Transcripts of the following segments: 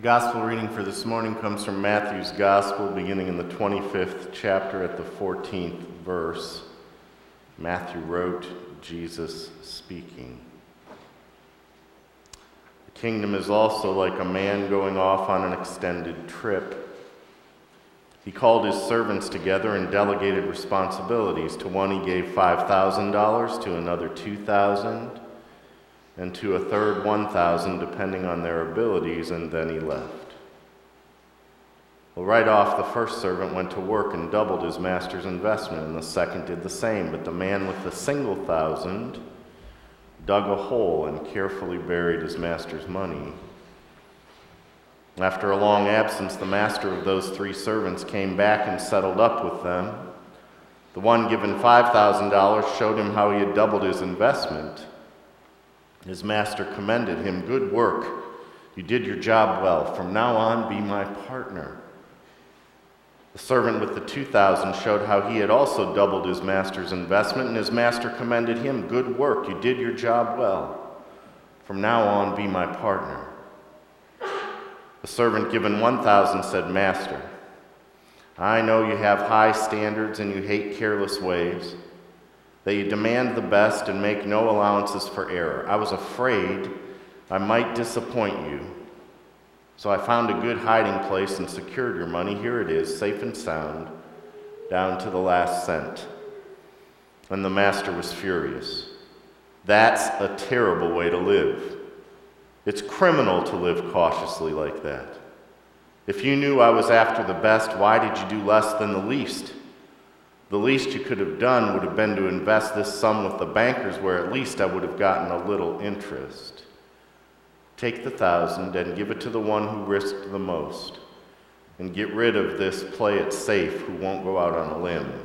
The gospel reading for this morning comes from Matthew's gospel, beginning in the 25th chapter at the 14th verse. Matthew wrote, Jesus speaking. The kingdom is also like a man going off on an extended trip. He called his servants together and delegated responsibilities. To one he gave $5,000, to another 2,000 and to a third 1,000, depending on their abilities, and then he left. Well, right off, the first servant went to work and doubled his master's investment, and the second did the same. But the man with the single thousand dug a hole and carefully buried his master's money. After a long absence, the master of those three servants came back and settled up with them. The one given $5,000 showed him how he had doubled his investment. His master commended him, Good work. You did your job well. From now on, be my partner. The servant with the 2,000 showed how he had also doubled his master's investment, and his master commended him, Good work. You did your job well. From now on, be my partner. The servant given 1,000 said, Master, I know you have high standards and you hate careless ways you demand the best and make no allowances for error. I was afraid I might disappoint you. So I found a good hiding place and secured your money. Here it is, safe and sound, down to the last cent. And the master was furious. That's a terrible way to live. It's criminal to live cautiously like that. If you knew I was after the best, why did you do less than the least? The least you could have done would have been to invest this sum with the bankers, where at least I would have gotten a little interest. Take the thousand and give it to the one who risked the most, and get rid of this play it safe who won't go out on a limb.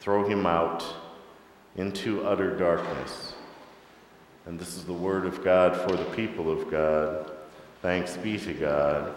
Throw him out into utter darkness. And this is the word of God for the people of God. Thanks be to God.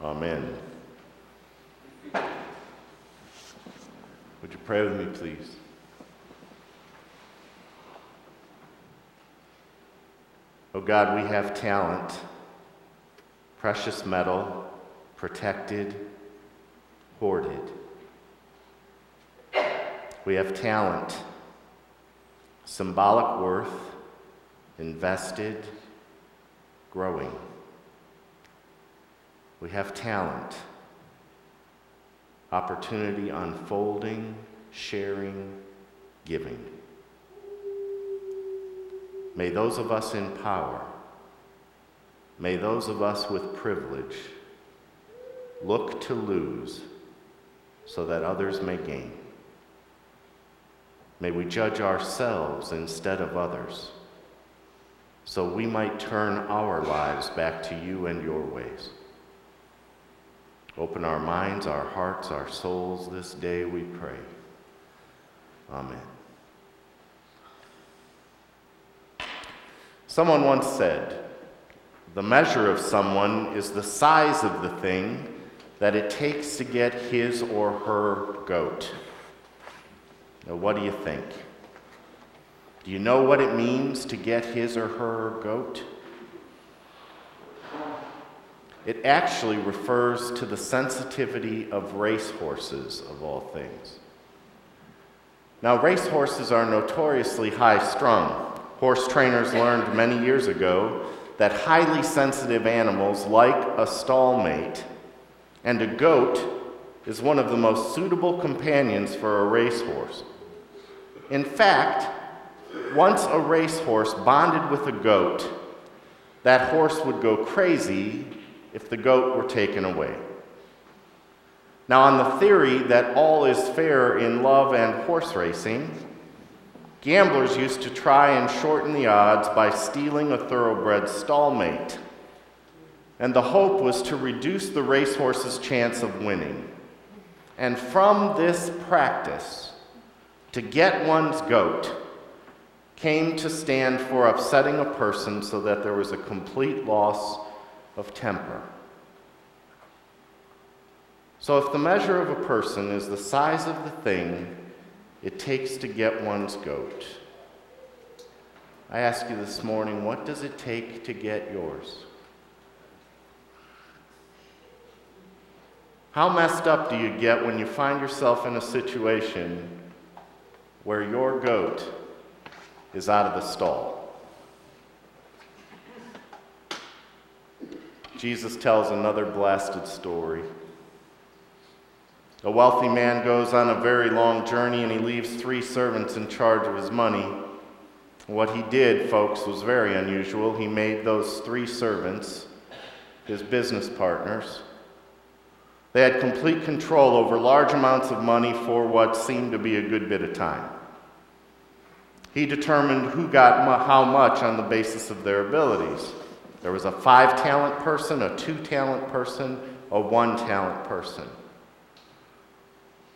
Amen. Would you pray with me, please? Oh God, we have talent, precious metal, protected, hoarded. We have talent, symbolic worth, invested, growing. We have talent opportunity unfolding, sharing, giving. May those of us in power, may those of us with privilege look to lose so that others may gain. May we judge ourselves instead of others so we might turn our lives back to you and your ways. Open our minds, our hearts, our souls this day, we pray. Amen. Someone once said, The measure of someone is the size of the thing that it takes to get his or her goat. Now, what do you think? Do you know what it means to get his or her goat? It actually refers to the sensitivity of racehorses, of all things. Now, racehorses are notoriously high strung. Horse trainers learned many years ago that highly sensitive animals like a stallmate, and a goat is one of the most suitable companions for a racehorse. In fact, once a racehorse bonded with a goat, that horse would go crazy if the goat were taken away. Now, on the theory that all is fair in love and horse racing, gamblers used to try and shorten the odds by stealing a thoroughbred stallmate. And the hope was to reduce the racehorse's chance of winning. And from this practice, to get one's goat came to stand for upsetting a person so that there was a complete loss of temper. So, if the measure of a person is the size of the thing it takes to get one's goat, I ask you this morning what does it take to get yours? How messed up do you get when you find yourself in a situation where your goat is out of the stall? Jesus tells another blasted story. A wealthy man goes on a very long journey and he leaves three servants in charge of his money. What he did, folks, was very unusual. He made those three servants his business partners. They had complete control over large amounts of money for what seemed to be a good bit of time. He determined who got how much on the basis of their abilities. There was a five talent person, a two talent person, a one talent person.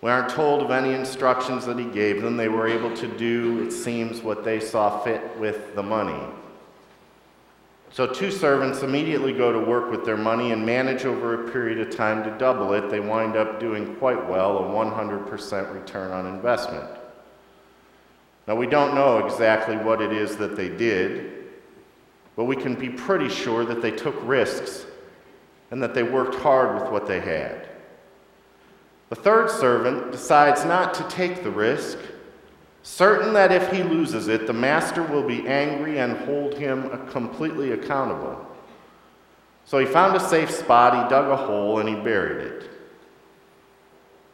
We aren't told of any instructions that he gave them. They were able to do, it seems, what they saw fit with the money. So, two servants immediately go to work with their money and manage over a period of time to double it. They wind up doing quite well, a 100% return on investment. Now, we don't know exactly what it is that they did, but we can be pretty sure that they took risks and that they worked hard with what they had. The third servant decides not to take the risk certain that if he loses it, the master will be angry and hold him completely accountable. So he found a safe spot, he dug a hole, and he buried it.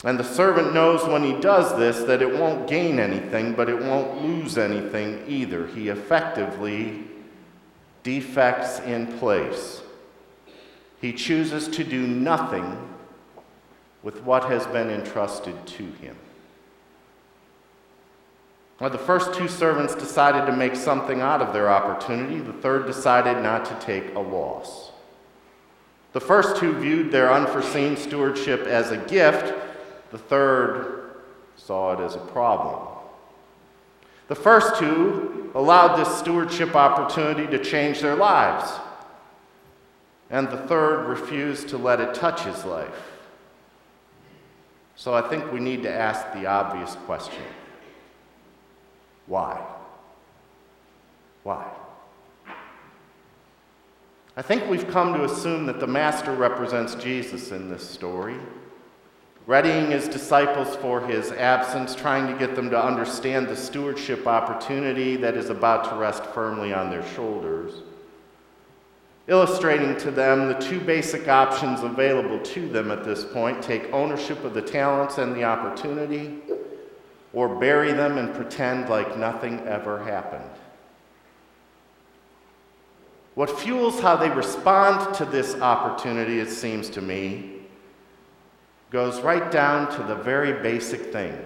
And the servant knows when he does this that it won't gain anything, but it won't lose anything either. He effectively defects in place. He chooses to do nothing with what has been entrusted to him. Well, the first two servants decided to make something out of their opportunity, the third decided not to take a loss. The first two viewed their unforeseen stewardship as a gift, the third saw it as a problem. The first two allowed this stewardship opportunity to change their lives, and the third refused to let it touch his life. So I think we need to ask the obvious question why? Why? I think we've come to assume that the Master represents Jesus in this story, readying his disciples for his absence, trying to get them to understand the stewardship opportunity that is about to rest firmly on their shoulders, illustrating to them the two basic options available to them at this point take ownership of the talents and the opportunity or bury them and pretend like nothing ever happened. What fuels how they respond to this opportunity, it seems to me, goes right down to the very basic thing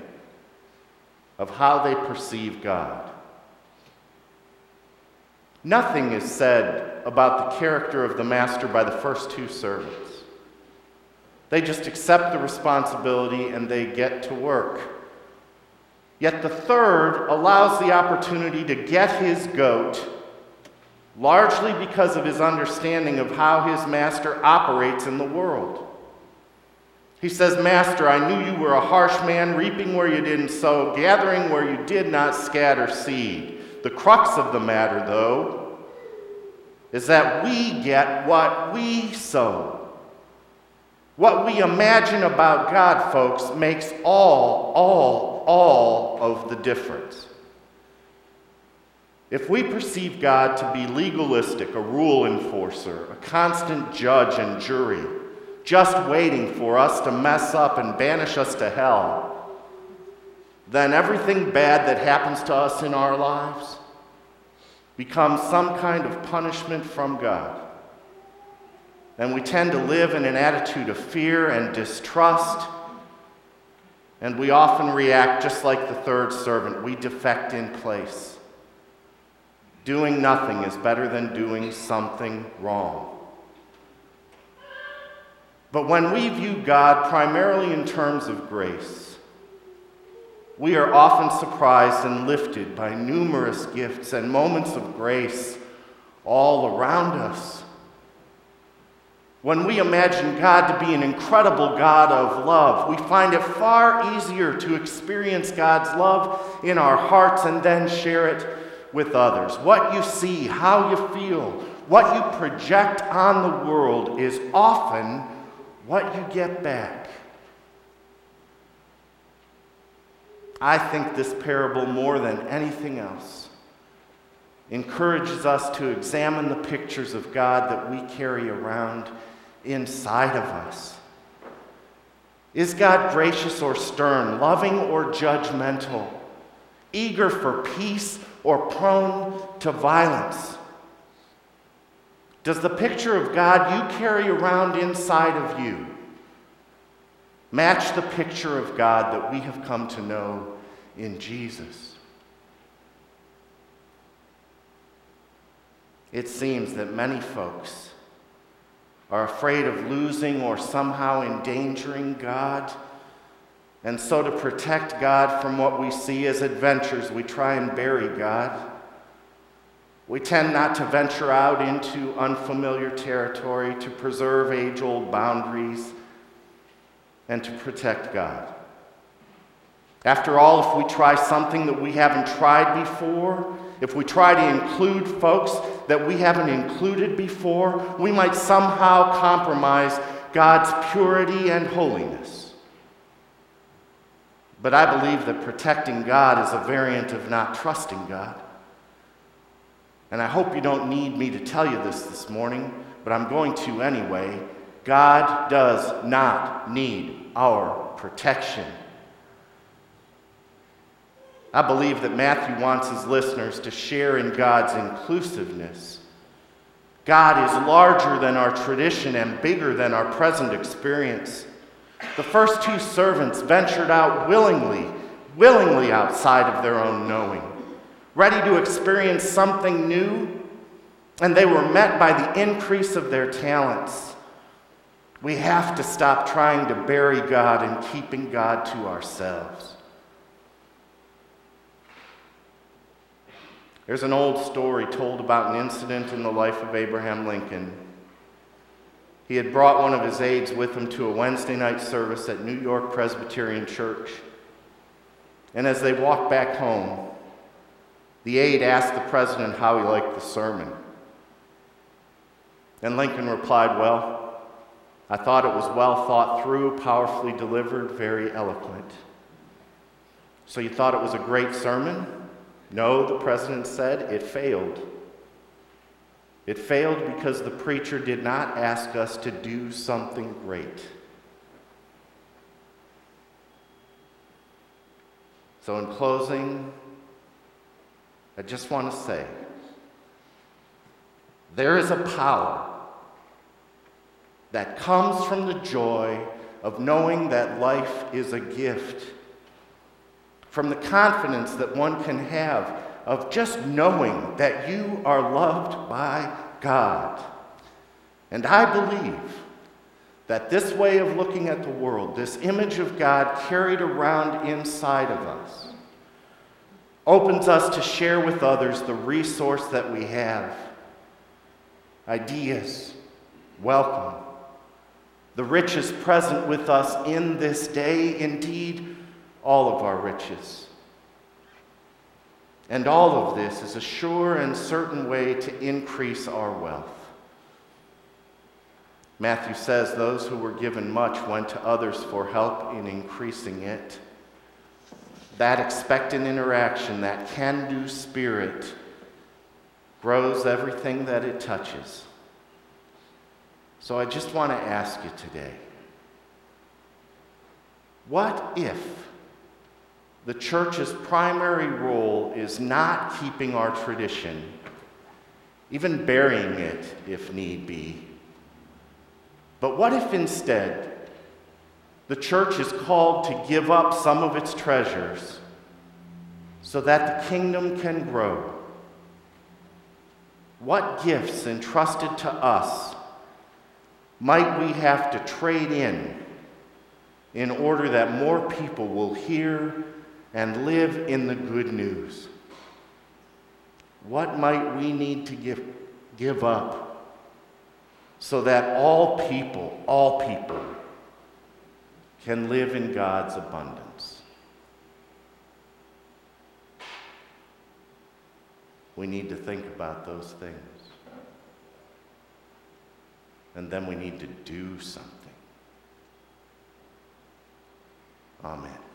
of how they perceive God. Nothing is said about the character of the master by the first two servants. They just accept the responsibility and they get to work. Yet the third allows the opportunity to get his goat, largely because of his understanding of how his master operates in the world. He says, Master, I knew you were a harsh man, reaping where you didn't sow, gathering where you did not scatter seed. The crux of the matter, though, is that we get what we sow. What we imagine about God, folks, makes all, all, all of the difference. If we perceive God to be legalistic, a rule enforcer, a constant judge and jury, just waiting for us to mess up and banish us to hell, then everything bad that happens to us in our lives becomes some kind of punishment from God and we tend to live in an attitude of fear and distrust. And we often react just like the third servant. We defect in place. Doing nothing is better than doing something wrong. But when we view God primarily in terms of grace, we are often surprised and lifted by numerous gifts and moments of grace all around us. When we imagine God to be an incredible God of love, we find it far easier to experience God's love in our hearts and then share it with others. What you see, how you feel, what you project on the world is often what you get back. I think this parable, more than anything else, encourages us to examine the pictures of God that we carry around inside of us. Is God gracious or stern, loving or judgmental, eager for peace or prone to violence? Does the picture of God you carry around inside of you match the picture of God that we have come to know in Jesus? It seems that many folks are afraid of losing or somehow endangering God. And so, to protect God from what we see as adventures, we try and bury God. We tend not to venture out into unfamiliar territory to preserve age old boundaries and to protect God. After all, if we try something that we haven't tried before, if we try to include folks that we haven't included before, we might somehow compromise God's purity and holiness. But I believe that protecting God is a variant of not trusting God. And I hope you don't need me to tell you this this morning, but I'm going to anyway. God does not need our protection. I believe that Matthew wants his listeners to share in God's inclusiveness. God is larger than our tradition and bigger than our present experience. The first two servants ventured out willingly, willingly outside of their own knowing, ready to experience something new, and they were met by the increase of their talents. We have to stop trying to bury God and keeping God to ourselves. There's an old story told about an incident in the life of Abraham Lincoln. He had brought one of his aides with him to a Wednesday night service at New York Presbyterian Church. And as they walked back home, the aide asked the president how he liked the sermon. And Lincoln replied, Well, I thought it was well thought through, powerfully delivered, very eloquent. So you thought it was a great sermon? No, the president said, it failed. It failed because the preacher did not ask us to do something great. So, in closing, I just want to say there is a power that comes from the joy of knowing that life is a gift from the confidence that one can have of just knowing that you are loved by God. And I believe that this way of looking at the world, this image of God carried around inside of us, opens us to share with others the resource that we have ideas, welcome, the riches present with us in this day, indeed all of our riches. And all of this is a sure and certain way to increase our wealth. Matthew says those who were given much went to others for help in increasing it. That expectant interaction, that can do spirit, grows everything that it touches. So I just want to ask you today what if the church's primary role is not keeping our tradition, even burying it if need be. But what if instead the church is called to give up some of its treasures so that the kingdom can grow? What gifts entrusted to us might we have to trade in in order that more people will hear and live in the good news. What might we need to give, give up so that all people, all people, can live in God's abundance. We need to think about those things. And then we need to do something. Amen.